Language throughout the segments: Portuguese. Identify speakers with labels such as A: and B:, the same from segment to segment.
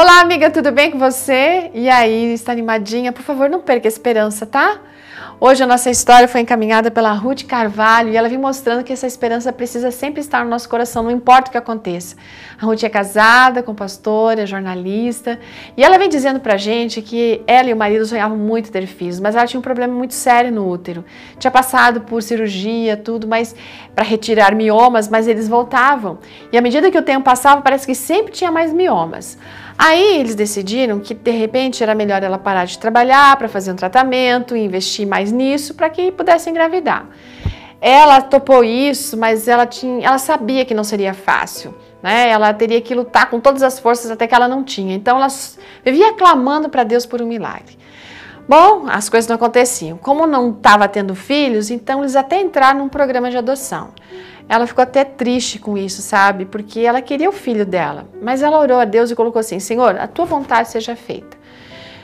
A: Olá, amiga, tudo bem com você? E aí, está animadinha? Por favor, não perca a esperança, tá? Hoje a nossa história foi encaminhada pela Ruth Carvalho e ela vem mostrando que essa esperança precisa sempre estar no nosso coração, não importa o que aconteça. A Ruth é casada com pastora, jornalista, e ela vem dizendo pra gente que ela e o marido sonhavam muito ter filhos, mas ela tinha um problema muito sério no útero. Tinha passado por cirurgia, tudo, mas para retirar miomas, mas eles voltavam. E à medida que o tempo passava, parece que sempre tinha mais miomas. Aí eles decidiram que de repente era melhor ela parar de trabalhar para fazer um tratamento, investir mais nisso para que pudesse engravidar. Ela topou isso, mas ela tinha, ela sabia que não seria fácil. Né? Ela teria que lutar com todas as forças até que ela não tinha. Então ela vivia clamando para Deus por um milagre. Bom, as coisas não aconteciam. Como não estava tendo filhos, então eles até entraram num programa de adoção. Ela ficou até triste com isso, sabe? Porque ela queria o filho dela. Mas ela orou a Deus e colocou assim: Senhor, a tua vontade seja feita.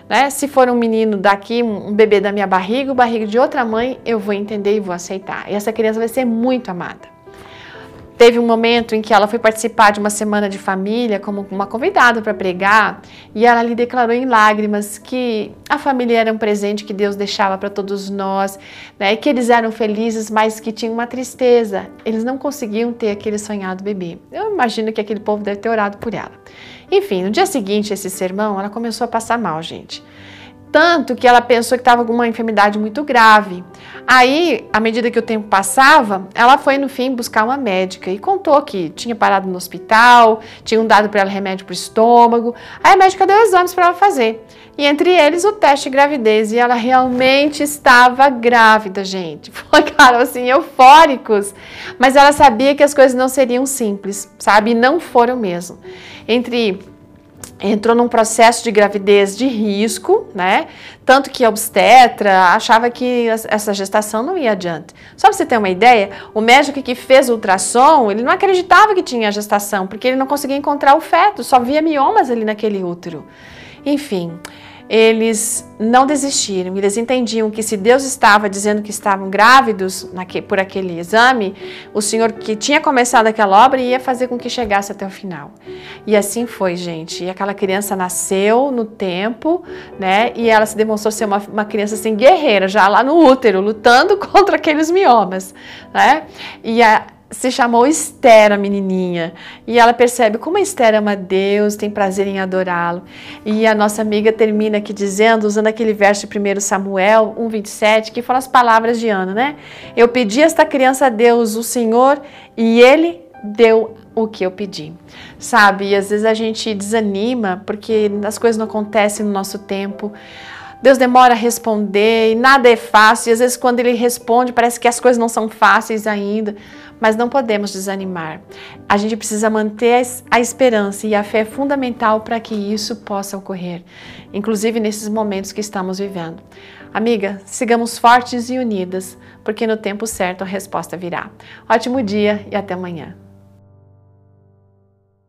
A: Né? Se for um menino daqui, um bebê da minha barriga, o barriga de outra mãe, eu vou entender e vou aceitar. E essa criança vai ser muito amada. Teve um momento em que ela foi participar de uma semana de família como uma convidada para pregar e ela lhe declarou em lágrimas que a família era um presente que Deus deixava para todos nós, né? que eles eram felizes, mas que tinham uma tristeza. Eles não conseguiam ter aquele sonhado bebê. Eu imagino que aquele povo deve ter orado por ela. Enfim, no dia seguinte, esse sermão, ela começou a passar mal, gente tanto que ela pensou que estava com uma enfermidade muito grave. Aí, à medida que o tempo passava, ela foi no fim buscar uma médica e contou que tinha parado no hospital, tinham dado para ela remédio para o estômago. Aí a médica deu exames para ela fazer. E entre eles o teste de gravidez. E ela realmente estava grávida, gente. Ficaram assim, eufóricos. Mas ela sabia que as coisas não seriam simples, sabe? E não foram mesmo. Entre entrou num processo de gravidez de risco, né? Tanto que a obstetra achava que essa gestação não ia adiante. Só para você ter uma ideia, o médico que fez o ultrassom, ele não acreditava que tinha gestação, porque ele não conseguia encontrar o feto, só via miomas ali naquele útero. Enfim, eles não desistiram. Eles entendiam que se Deus estava dizendo que estavam grávidos por aquele exame, o Senhor que tinha começado aquela obra ia fazer com que chegasse até o final. E assim foi, gente. E aquela criança nasceu no tempo, né? E ela se demonstrou ser uma, uma criança assim guerreira, já lá no útero, lutando contra aqueles miomas, né? E a, se chamou Esther, a menininha. E ela percebe como a Esther ama Deus, tem prazer em adorá-lo. E a nossa amiga termina aqui dizendo, usando aquele verso de 1 Samuel 1,27, que fala as palavras de Ana, né? Eu pedi esta criança a Deus, o Senhor, e ele deu o que eu pedi. Sabe? E às vezes a gente desanima porque as coisas não acontecem no nosso tempo. Deus demora a responder e nada é fácil. E às vezes, quando Ele responde, parece que as coisas não são fáceis ainda mas não podemos desanimar. A gente precisa manter a esperança e a fé fundamental para que isso possa ocorrer, inclusive nesses momentos que estamos vivendo. Amiga, sigamos fortes e unidas, porque no tempo certo a resposta virá. Ótimo dia e até amanhã.